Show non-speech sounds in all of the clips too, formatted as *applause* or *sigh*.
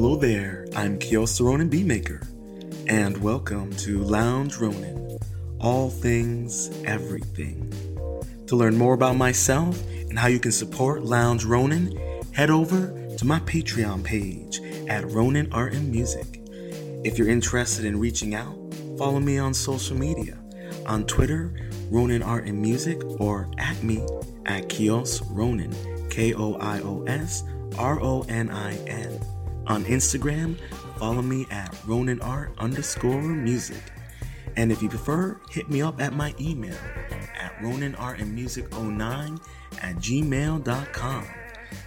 Hello there, I'm Koios Ronin Beatmaker, and welcome to Lounge Ronin, all things, everything. To learn more about myself and how you can support Lounge Ronin, head over to my Patreon page at Ronin Art and Music. If you're interested in reaching out, follow me on social media on Twitter, Ronin Art and Music, or at me at Koios Ronin, K O I O S R O N I N. On Instagram, follow me at Ronin Art underscore music. And if you prefer, hit me up at my email at roninartandmusic09 at gmail.com.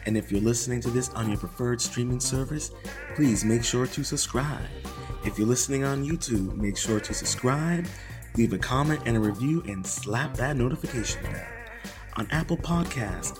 And if you're listening to this on your preferred streaming service, please make sure to subscribe. If you're listening on YouTube, make sure to subscribe, leave a comment and a review, and slap that notification bell. On Apple Podcasts,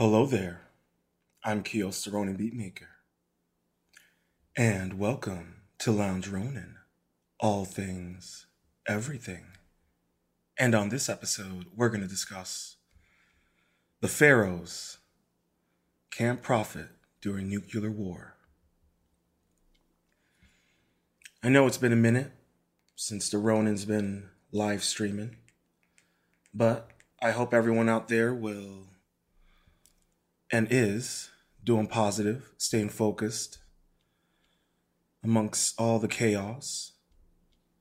Hello there. I'm Koios Ronin Beatmaker. And welcome to Lounge Ronin, all things, everything. And on this episode, we're going to discuss the pharaohs can't profit during nuclear war. I know it's been a minute since the Ronin's been live streaming, but I hope everyone out there will and is doing positive, staying focused amongst all the chaos,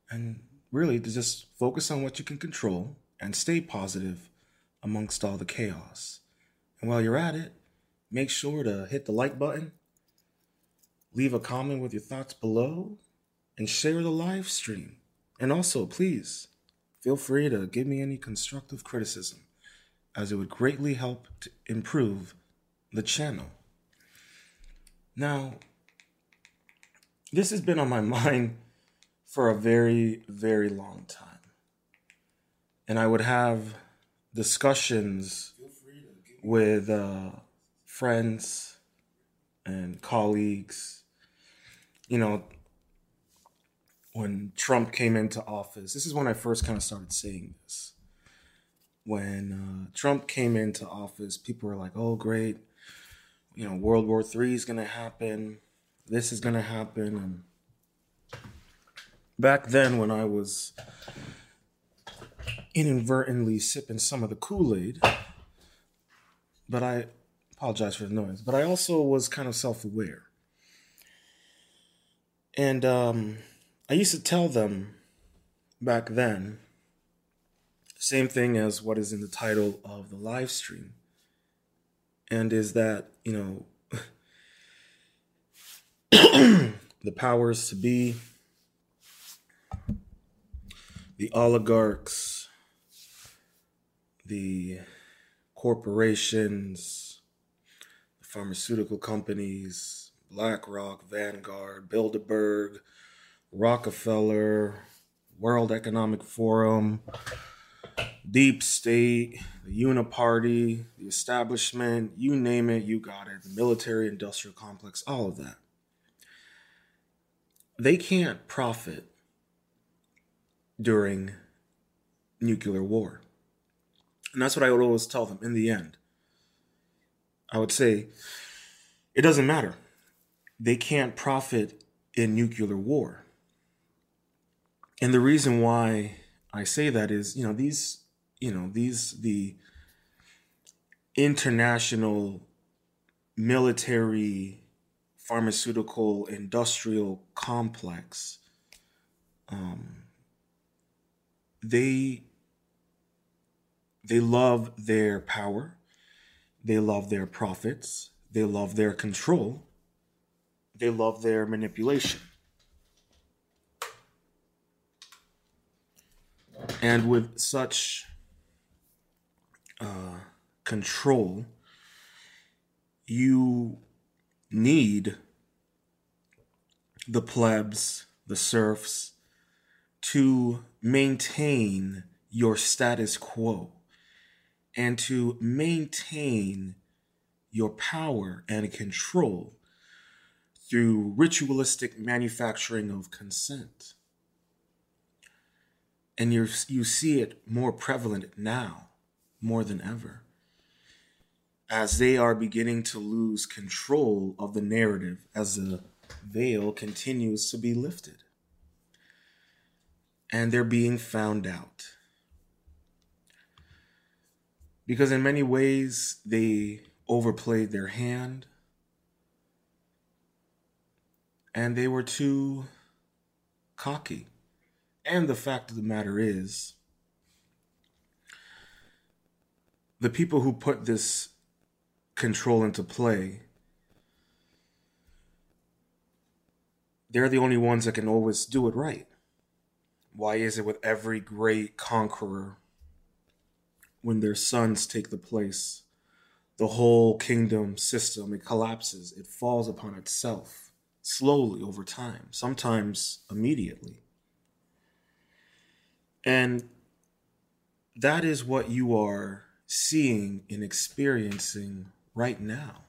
and really to just focus on what you can control and stay positive amongst all the chaos. And while you're at it, make sure to hit the like button, leave a comment with your thoughts below, and share the live stream. And also, please feel free to give me any constructive criticism, as it would greatly help to improve the channel. Now, this has been on my *laughs* mind for a very, very long time. And I would have discussions with uh, friends and colleagues. You know, when Trump came into office, this is when I first kind of started saying this. When uh, Trump came into office, people were like, oh, great you know, World War Three is gonna happen. This is gonna happen. And back then, when I was inadvertently sipping some of the Kool Aid, but I apologize for the noise. But I also was kind of self aware, and um, I used to tell them back then. Same thing as what is in the title of the live stream and is that you know *coughs* the powers to be the oligarchs the corporations the pharmaceutical companies blackrock vanguard bilderberg rockefeller world economic forum deep state, the uniparty, the establishment, you name it, you got it. The military industrial complex, all of that. They can't profit during nuclear war. And that's what I would always tell them in the end. I would say, it doesn't matter. They can't profit in nuclear war. And the reason why I say that is, you know, these you know these the international military pharmaceutical industrial complex um, they they love their power. They love their profits. They love their control. They love their manipulation and with such uh, control, you need the plebs, the serfs, to maintain your status quo and to maintain your power and control through ritualistic manufacturing of consent. And you you see it more prevalent now, more than ever, as they are beginning to lose control of the narrative as the veil continues to be lifted. And they're being found out. Because in many ways, they overplayed their hand and they were too cocky. And the fact of the matter is, the people who put this control into play, they're the only ones that can always do it right. Why is it with every great conqueror, when their sons take the place, the whole kingdom system, it collapses, it falls upon itself slowly over time, sometimes immediately. And that is what you are seeing and experiencing right now.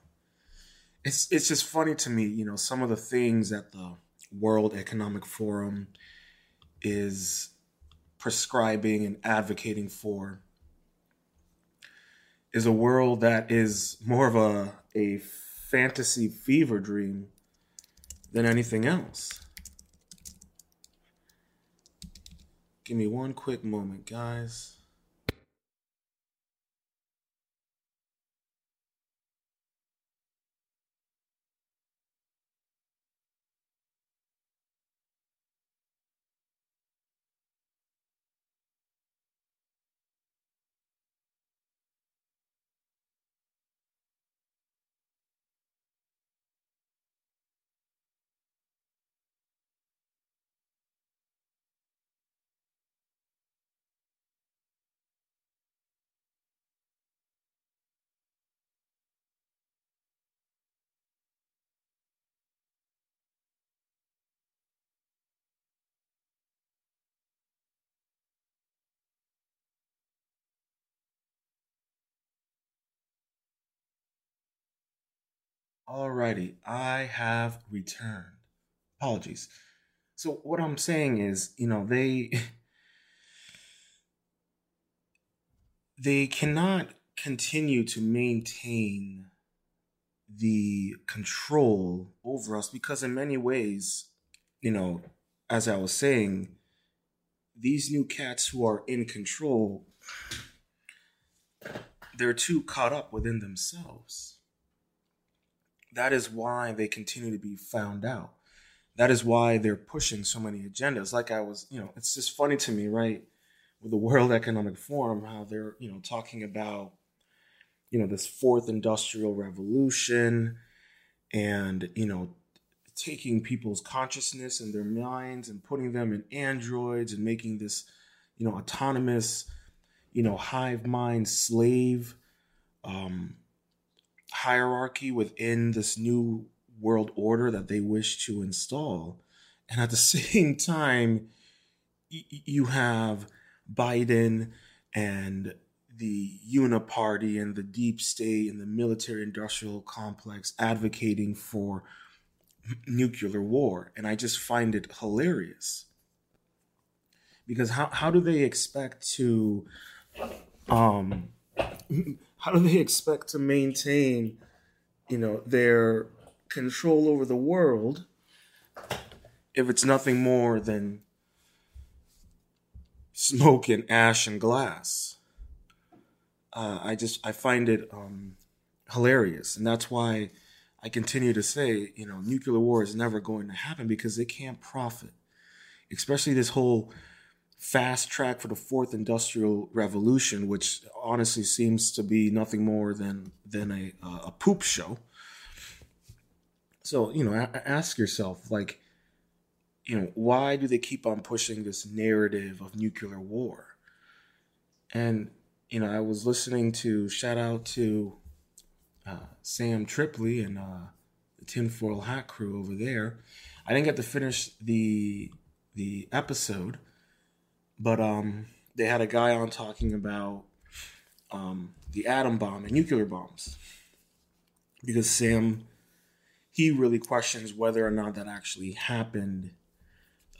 It's it's just funny to me, you know, some of the things that the World Economic Forum is prescribing and advocating for is a world that is more of a a fantasy fever dream than anything else. Give me one quick moment, guys. Alrighty, I have returned. Apologies. So what I'm saying is, you know, they *laughs* they cannot continue to maintain the control over us because in many ways, you know, as I was saying, these new cats who are in control, they're too caught up within themselves that is why they continue to be found out. That is why they're pushing so many agendas. Like I was, you know, it's just funny to me, right? With the World Economic Forum, how they're, you know, talking about, you know, this fourth industrial revolution and, you know, taking people's consciousness and their minds and putting them in androids and making this, you know, autonomous, you know, hive mind slave um, hierarchy within this new world order that they wish to install. And at the *laughs* same time, you have Biden and the Uniparty and the deep state and the military industrial complex advocating for nuclear war. And I just find it hilarious. Because how, how do they expect to um, how do they expect to maintain, you know, their control over the world if it's nothing more than smoke and ash and glass? Uh, I just I find it um, hilarious, and that's why I continue to say, you know, nuclear war is never going to happen because they can't profit, especially this whole fast track for the fourth industrial revolution, which honestly seems to be nothing more than than a uh, a poop show. So you know, a- ask yourself, like, you know, why do they keep on pushing this narrative of nuclear war? And you know, I was listening to shout out to uh, Sam Tripoli and uh, the Tinfoil Hat crew over there. I didn't get to finish the the episode, but um, they had a guy on talking about um, the atom bomb and nuclear bombs because Sam he really questions whether or not that actually happened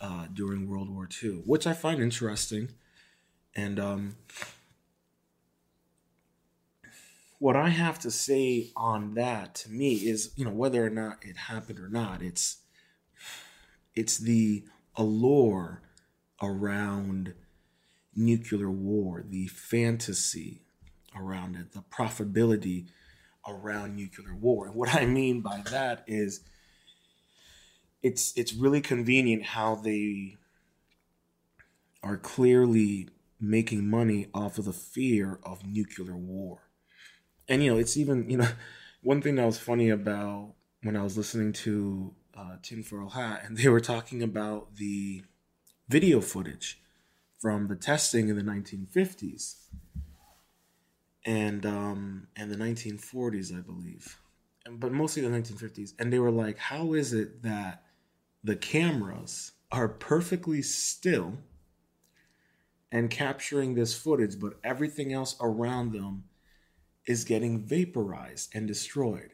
uh, during World War II, which I find interesting. And um, what I have to say on that to me is, you know, whether or not it happened or not, it's it's the allure around nuclear war, the fantasy around it, the profitability around nuclear war. And what I mean by that is it's it's really convenient how they are clearly making money off of the fear of nuclear war. And you know, it's even, you know, *laughs* one thing that was funny about when I was listening to uh, Tinfoil Hat, and they were talking about the video footage from the testing in the 1950s and um, and the 1940s, I believe, but mostly the 1950s. And they were like, "How is it that the cameras are perfectly still and capturing this footage, but everything else around them is getting vaporized and destroyed?"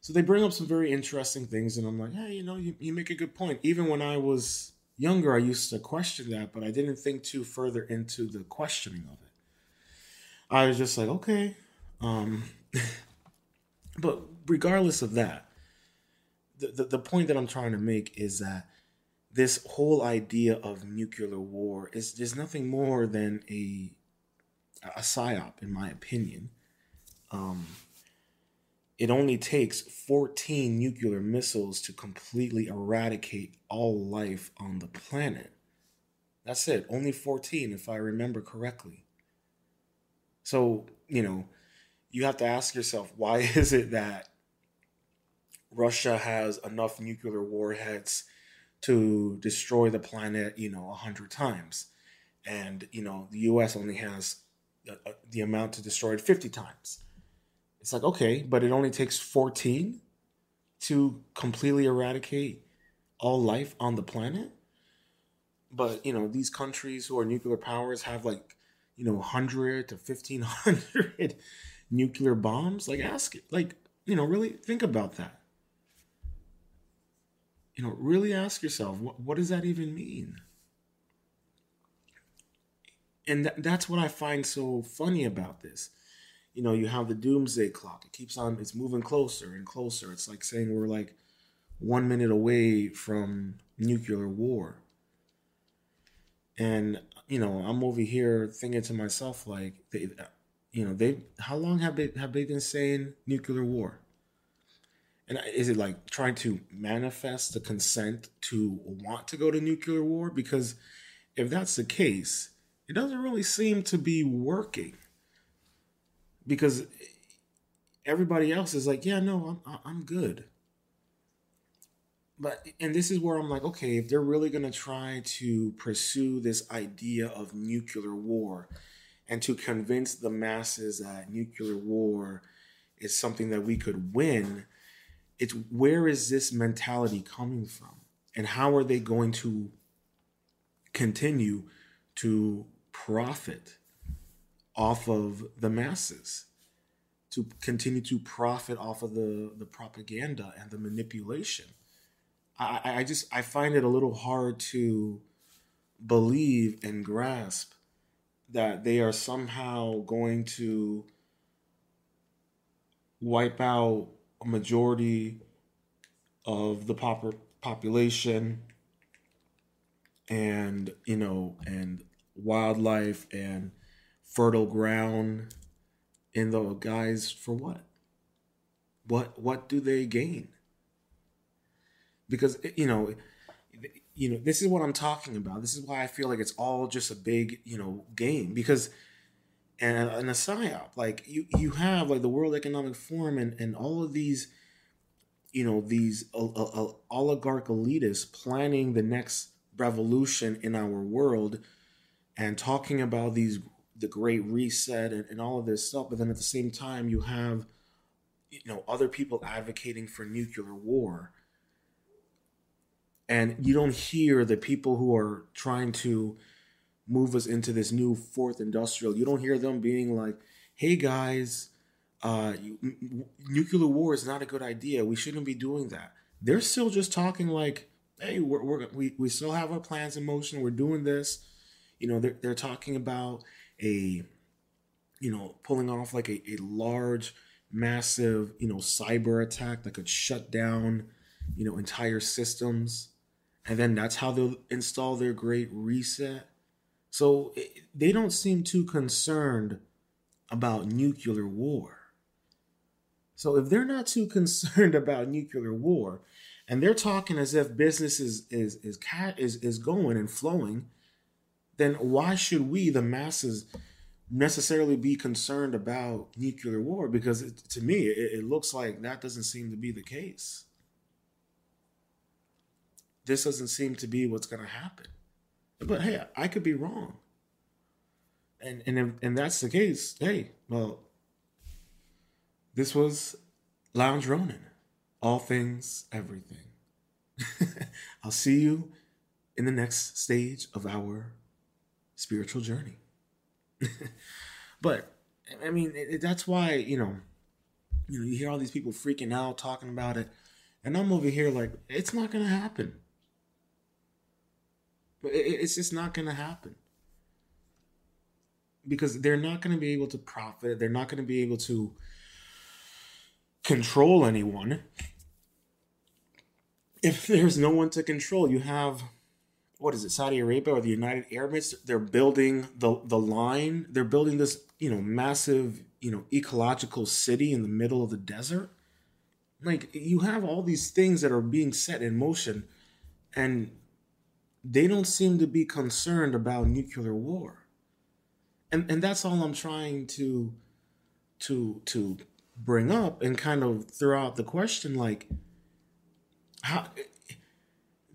So they bring up some very interesting things, and I'm like, "Hey, you know, you, you make a good point." Even when I was younger, I used to question that, but I didn't think too further into the questioning of it. I was just like, okay. Um, *laughs* but regardless of that, the, the, the point that I'm trying to make is that this whole idea of nuclear war is there's nothing more than a a psyop, in my opinion. Um, it only takes 14 nuclear missiles to completely eradicate all life on the planet. That's it. Only 14, if I remember correctly. So, you know, you have to ask yourself why *laughs* is it that Russia has enough nuclear warheads to destroy the planet, you know, a hundred times, and you know the U.S. only has the, uh, the amount to destroy it fifty times. It's like okay, but it only takes fourteen to completely eradicate all life on the planet. But you know these countries who are nuclear powers have like you know, 100 to 1500 *laughs* nuclear bombs? Like, ask it. Like, you know, really think about that. You know, really ask yourself, what, what does that even mean? And th- that's what I find so funny about this. You know, you have the doomsday clock. It keeps on, it's moving closer and closer. It's like saying we're like one minute away from nuclear war. And you know, I'm over here thinking to myself like, they, you know, they how long have they have they been saying nuclear war? And is it like trying to manifest the consent to want to go to nuclear war? Because if that's the case, it doesn't really seem to be working. Because everybody else is like, yeah, no, I'm I'm good but and this is where I'm like, okay, if they're really gonna try to pursue this idea of nuclear war and to convince the masses that nuclear war is something that we could win, it's where is this mentality coming from? And how are they going to continue to profit off of the masses? To continue to profit off of the, the propaganda and the manipulation I, I just I find it a little hard to believe and grasp that they are somehow going to wipe out a majority of the pop- population and you know and wildlife and fertile ground in the guys for what? What what do they gain? Because you know you know this is what i'm talking about. This is why i feel like it's all just a big you know game. Because and, and a psyop like you you have like the world economic forum and, and all of these you know these uh, uh, uh, oligarch elitists planning the next revolution in our world and talking about these the Great Reset and, and all of this stuff, but then at the same time, you have you know other people advocating for nuclear war. And you don't hear the people who are trying to move us into this new fourth industrial. You don't hear them being like hey guys uh, you, nuclear war is not a good idea. We shouldn't be doing that. They're still just talking like hey we're, we're, we, we still have our plans in motion. We're doing this. You know they're, they're talking about a you know pulling off like a, a large massive, you know, cyber attack that could shut down, you know, entire systems. And then that's how they'll install their great reset. So eh, they don't seem too concerned about nuclear war. So if they're not too *laughs* concerned about nuclear war, and they're talking as if business is is is cat is is going and flowing, then why should we, the masses, necessarily be concerned about nuclear war? Because it, to me it, it looks like that doesn't seem to be the case. This doesn't seem to be what's going to happen. But hey i could be wrong. And and if and that's the case hey well this was lounge ronin all things everything. *laughs* I'll see you in the next stage of our spiritual journey *laughs* but I mean, it, that's why you know, you know, you hear all these people freaking out talking about it, and I'm over here like, it's not gonna happen. But it, it's just not gonna happen because they're not gonna be able to profit. They're not gonna be able to control anyone if there's no one to control. You have what is it, Saudi Arabia or the United Arab Emirates? They're building the the line. They're building this, you know, massive, you know, ecological city in the middle of the desert. Like you have all these things that are being set in motion, and they don't seem to be concerned about nuclear war. And and that's all I'm trying to to to bring up and kind of throw out the question like how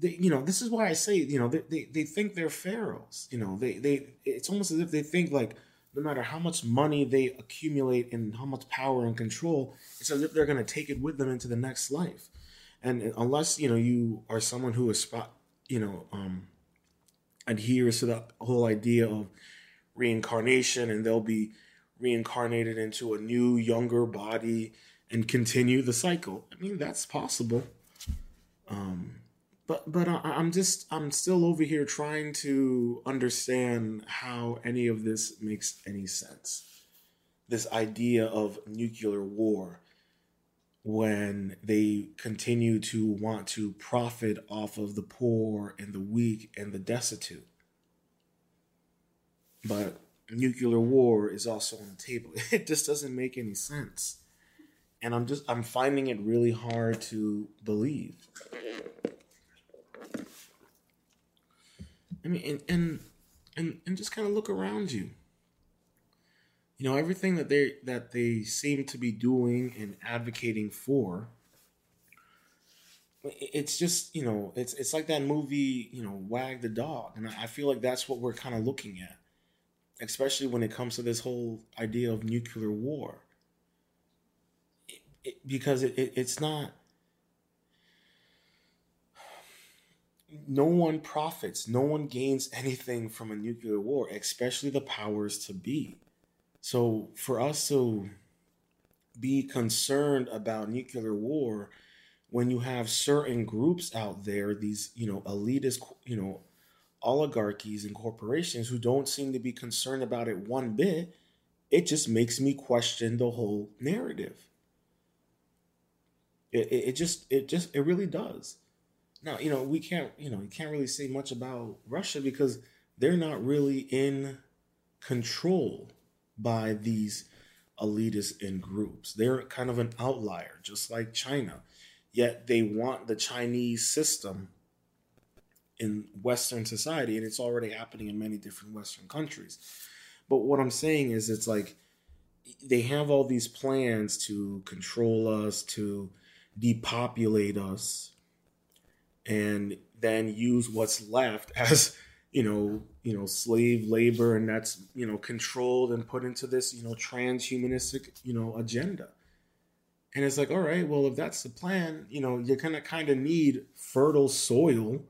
they, you know, this is why I say, you know, they, they, they think they're pharaohs. You know, they, they, it's almost as if they think like no matter how much money they accumulate and how much power and control, it's as if they're going to take it with them into the next life. And unless, you know, you are someone who is spot, you know, um, adheres to the whole idea of reincarnation and they'll be reincarnated into a new, younger body and continue the cycle. I mean, that's possible. Um, but but I, I'm just I'm still over here trying to understand how any of this makes any sense. This idea of nuclear war when they continue to want to profit off of the poor and the weak and the destitute. But nuclear war is also on the table. *laughs* It just doesn't make any sense. And I'm just I'm finding it really hard to believe. I mean, and and and, and just kind of look around you. You know, everything that they that they seem to be doing and advocating for. It's just you know, it's it's like that movie, you know, Wag the Dog, and I feel like that's what we're kind of looking at, especially when it comes to this whole idea of nuclear war. It, it, because it, it, it's not no one profits, no one gains anything from a nuclear war, especially the powers to be. So for us to be concerned about nuclear war when you have certain groups out there, these, you know, elitist, you know, oligarchies and corporations who don't seem to be concerned about it one bit, it just makes me question the whole narrative. It, it, it just, it just, it really does. Now, you know, we can't, you know, you can't really say much about Russia because they're not really in control by these elitists and groups. They're kind of an outlier, just like China. Yet they want the Chinese system in Western society, and it's already happening in many different Western countries. But what I'm saying is, it's like they have all these plans to control us, to depopulate us, and then use what's left *laughs* as you know, you know, slave labor, and that's you know controlled and put into this you know transhumanistic you know agenda. And it's like, all right, well, if that's the plan, you know, you're gonna kind of need fertile soil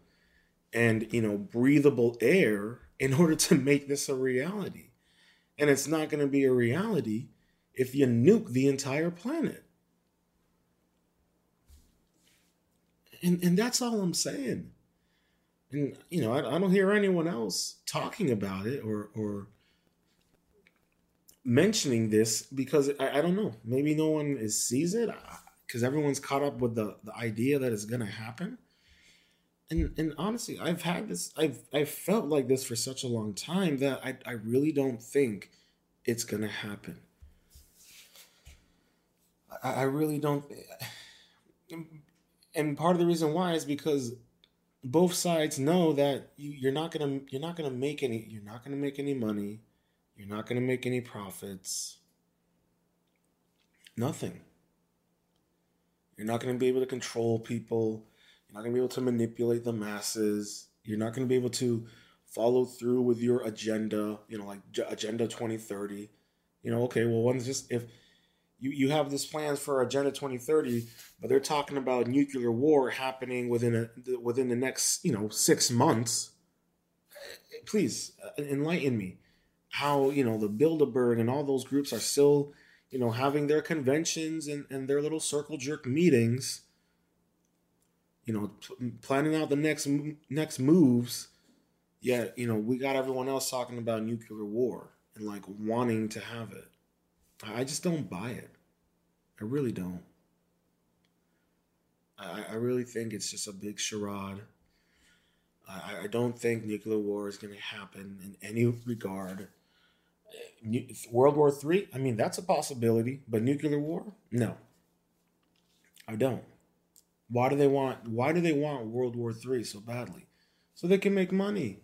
and you know breathable air in *laughs* order to make this a reality. And it's not going to be a reality if you nuke the entire planet. And and that's all I'm saying. And you know, I, I don't hear anyone else talking about it or or mentioning this because I, I don't know. Maybe no one is sees it uh, because everyone's caught up with the the idea that it's to happen. And and honestly, I've had this. I've I've felt like this for such a long time that I I really don't think it's to happen. I, I really don't and part of the reason why is because both sides know that you, you're not gonna you're not gonna make any you're not gonna make any money, you're not gonna make any profits. Nothing. You're not gonna be able to control people. You're not gonna be able to manipulate the masses. You're not gonna be able to follow through with your agenda. You know, like Agenda 2030. You know, okay, well, one's just if you, you have this plans for Agenda 2030, but they're talking about nuclear war happening within a within the next you know six months. Please uh, enlighten me how you know the Bilderberg and all those groups are still you know having their conventions and, and their little circle jerk meetings. You know, p- planning out the next next moves. Yet you know we got everyone else talking about nuclear war and like wanting to have it. I just don't buy it. I really don't. I, I really think it's just a big charade. I, I don't think nuclear war is going to happen in any regard. World War Three, I mean, that's a possibility, but nuclear war, no. I don't. Why do they want? Why do they want World War Three so badly? So they can make money.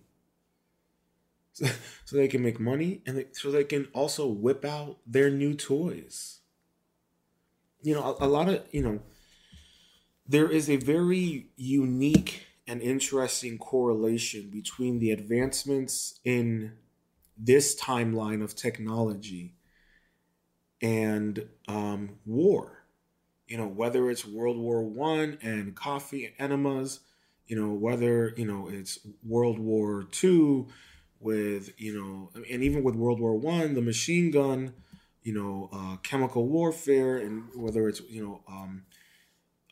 *laughs* So, they can make money, and they, so they can also whip out their new toys you know, a, a lot of, you know, there is a very unique and interesting correlation between the advancements in this timeline of technology and um, war. You know, whether it's World War One and coffee enemas, you know, whether you know it's World War Two with you know, and even with World War One, the machine gun you know, uh, chemical warfare, and whether it's you know, um,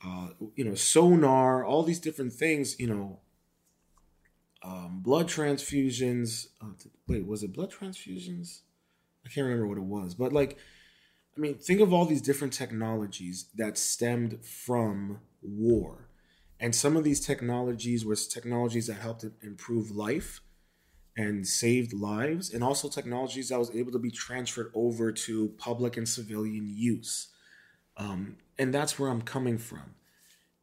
uh, you know, sonar, all these different things, you know, um, blood transfusions. Uh, wait, was it blood transfusions? I can't remember what it was, but like, I mean, think of all these different technologies that stemmed from war, and some of these technologies were technologies that helped improve life and saved lives, and also technologies that was able to be transferred over to public and civilian use. Um, and that's where I'm coming from.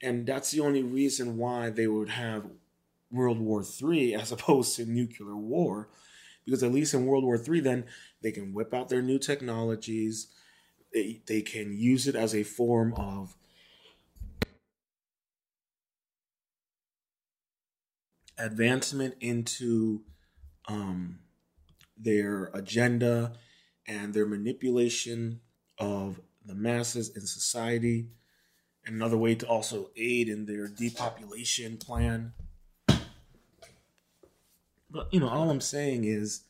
And that's the only reason why they would have World War III *laughs* as opposed to nuclear war. Because at least in World War III, then they can whip out their new technologies. They, they can use it as a form of advancement into um, their agenda and their manipulation of the masses in society. Another way to also aid in their depopulation plan. But you know, all I'm saying is,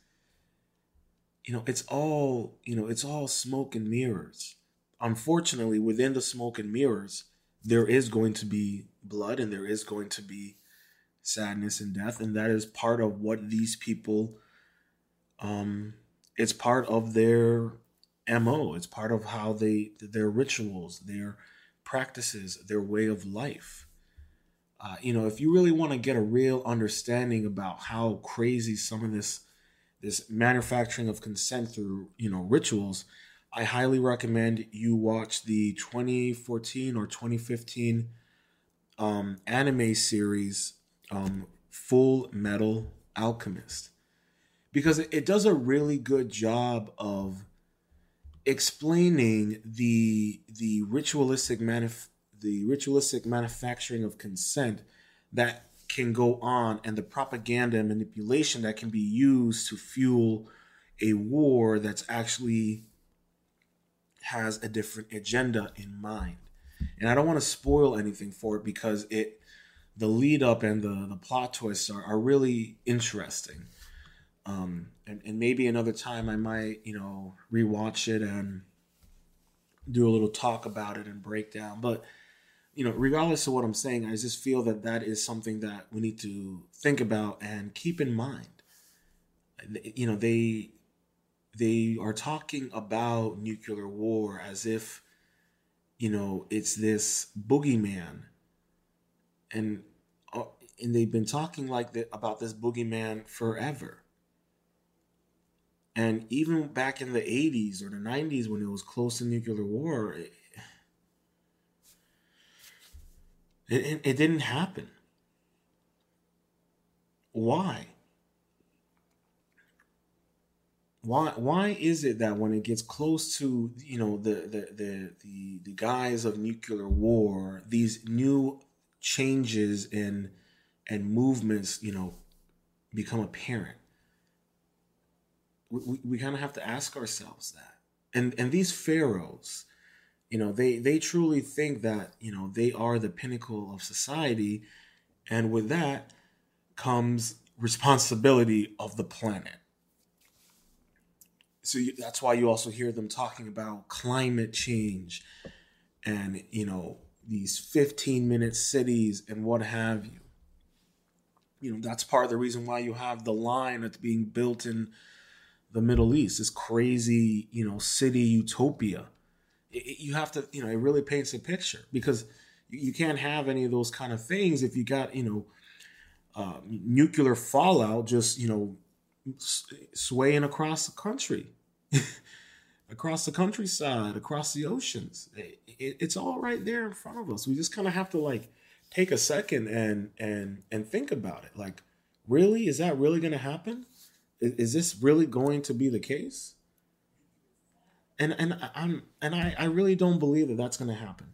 you know, it's all you know, it's all smoke and mirrors. Unfortunately, within the smoke and mirrors, there is going to be blood and there is going to be sadness and death and that is part of what these people um it's part of their mo it's part of how they their rituals their practices their way of life. Uh, you know if you really want to get a real understanding about how crazy some of this this manufacturing of consent through you know rituals i highly recommend you watch the 2014 or 2015 um, anime series um, Full Metal Alchemist because it, does a really good job of explaining the the ritualistic manif- the ritualistic manufacturing of consent that can go on and the propaganda and manipulation that can be used to fuel a war that's actually has a different agenda in mind. And I don't want to spoil anything for it because it the lead up and the, the plot twists are, are really interesting. Um, and, and maybe another time I might, you know, rewatch it and do a little talk about it and breakdown. But, you know, regardless of what I'm saying, I just feel that that is something that we need to think about and keep in mind. You know, they they are talking about nuclear war as if, you know, it's this boogeyman and uh, and they've been talking like that about this boogeyman forever. And even back in the 80s or the 90s when it was close to nuclear war, it, it, it didn't happen. Why? Why why is it that when it gets close to you know the the the the, the guise of nuclear war, these new changes in and movements, you know, become apparent. We, we, we kind of have to ask ourselves that. And and these pharaohs, you know, they they truly think that you know they are the pinnacle of society, and with that comes responsibility of the planet. So you, that's why you also hear them talking about climate change, and you know these 15 minute cities and what have you. You know, that's part of the reason why you have the line that's being built in the Middle East, this crazy, you know, city utopia. It, you have to, you know, it really paints a picture because you can't have any of those kind of things if you got, you know, uh, nuclear fallout just, you know, swaying across the country. *laughs* across the countryside, across the oceans. It, it, it's all right there in front of us. We just kind of have to like take a second and and and think about it. Like, really, is that really going to happen? Is, is, this really going to be the case? And and I'm and I I really don't believe that that's going to happen.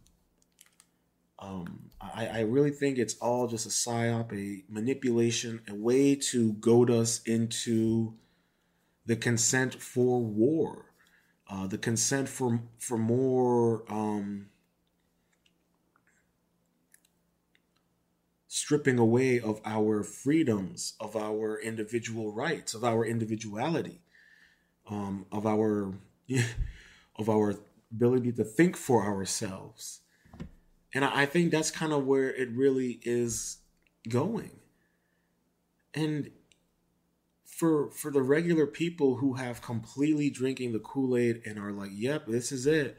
Um, I, I really think it's all just a psyop, a manipulation, a way to goad us into the consent for war uh, the consent for for more um, stripping away of our freedoms, of our individual rights, of our individuality, um, of our *laughs* of our ability to think for ourselves. And I, I think that's kind of where it really is going. And for for the regular people who have completely drinking the Kool-Aid and are like, "Yep, this is it."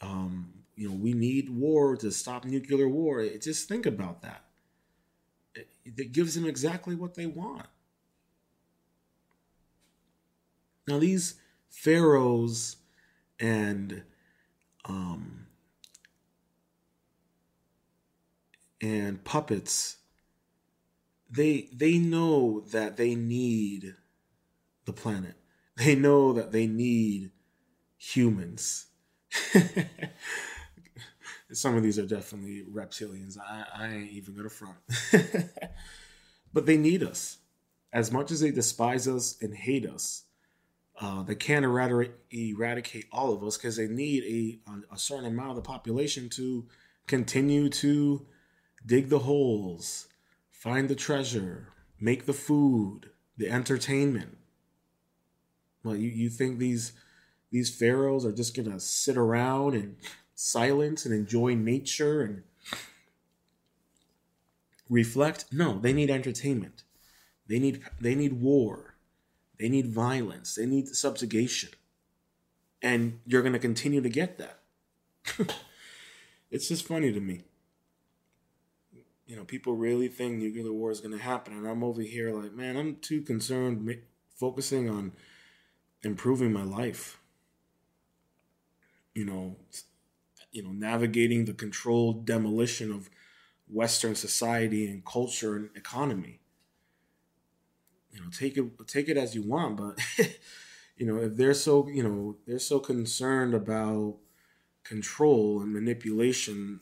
Um, you know, we need war to stop nuclear war. It, just think about that. It, it gives them exactly what they want. Now these pharaohs and um, and puppets they they know that they need the planet. They know that they need humans. *laughs* Some of these are definitely reptilians. I, I ain't even gonna front. *laughs* but they need us. As much as they despise us and hate us, uh, they can't eradicate, all of us because they need a, a certain amount of the population to continue to dig the holes, find the treasure, make the food, the entertainment. Well, you, you think these these pharaohs are just gonna sit around in silence and enjoy nature and reflect? No, they need entertainment. They need they need war. They need violence. They need subjugation. And you're gonna continue to get that. *laughs* it's just funny to me you know, people really think nuclear war is going to happen, and I'm over here like, man, I'm too concerned focusing on improving my life. You know, you know, navigating the controlled demolition of Western society and culture and economy. You know, take it take it as you want, but *laughs* you know, if they're so you know they're so concerned about control and manipulation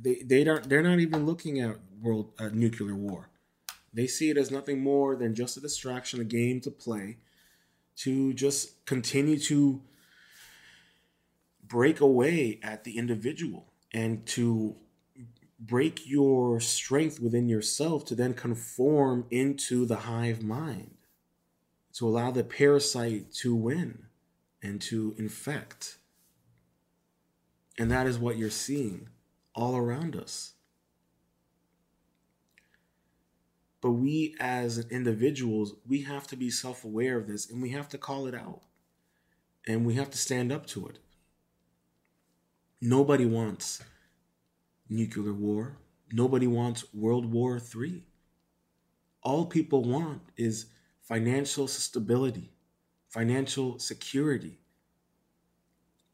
they they don't they're not even looking at world uh, nuclear war. They see it as nothing more than just a distraction, a game to play, to just continue to break away at the individual and to break your strength within yourself to then conform into the hive mind, to allow the parasite to win and to infect. And that is what you're seeing all around us. But we as individuals, we have to be self aware of this and we have to call it out. And we have to stand up to it. Nobody wants nuclear war. Nobody wants World War III. All people want is financial stability, financial security,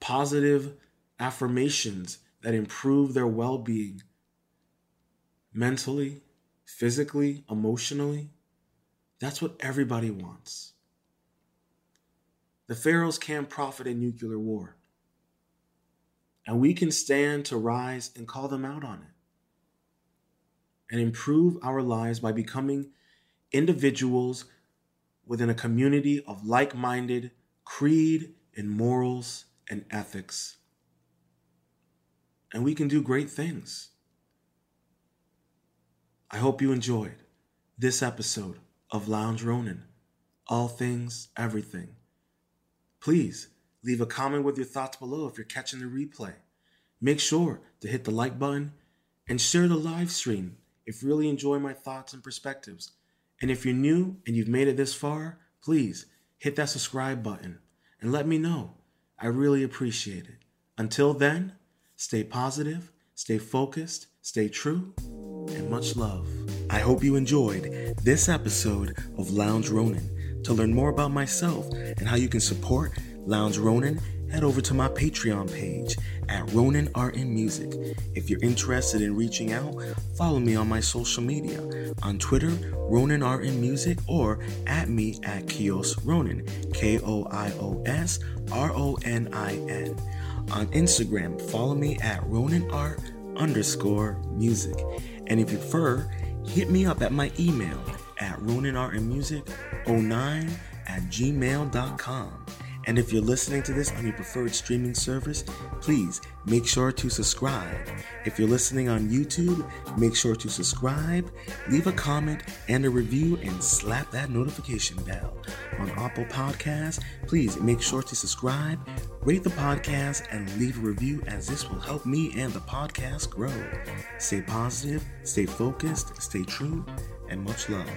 positive affirmations that improve their well being mentally, physically, emotionally. That's what everybody wants. The pharaohs can't profit in nuclear war. And we can stand to rise and call them out on it and improve our lives by becoming individuals within a community of like minded creed and morals and ethics. And we can do great things. I hope you enjoyed this episode of Lounge Ronin All Things, Everything. Please Leave a comment with your thoughts below if you're catching the replay. Make sure to hit the like button and share the live stream if you really enjoy my thoughts and perspectives. And if you're new and you've made it this far, please hit that subscribe button and let me know. I really appreciate it. Until then, stay positive, stay focused, stay true, and much love. I hope you enjoyed this episode of Lounge Ronin. To learn more about myself and how you can support Lounge Ronin, head over to my Patreon page at Ronin Art and Music. If you're interested in reaching out, follow me on my social media on Twitter, Ronin Art and Music, or at me at Koios Ronin, K O I O S R O N I N. On Instagram, follow me at Ronin Art underscore music. And if you prefer, hit me up at my email at roninartandmusic09 at gmail.com. And if you're listening to this on your preferred streaming service, please make sure to subscribe. If you're listening on YouTube, make sure to subscribe, leave a comment and a review, and slap that notification bell. On Apple Podcasts, please make sure to subscribe, rate the podcast, and leave a review as this will help me and the podcast grow. Stay positive, stay focused, stay true, and much love.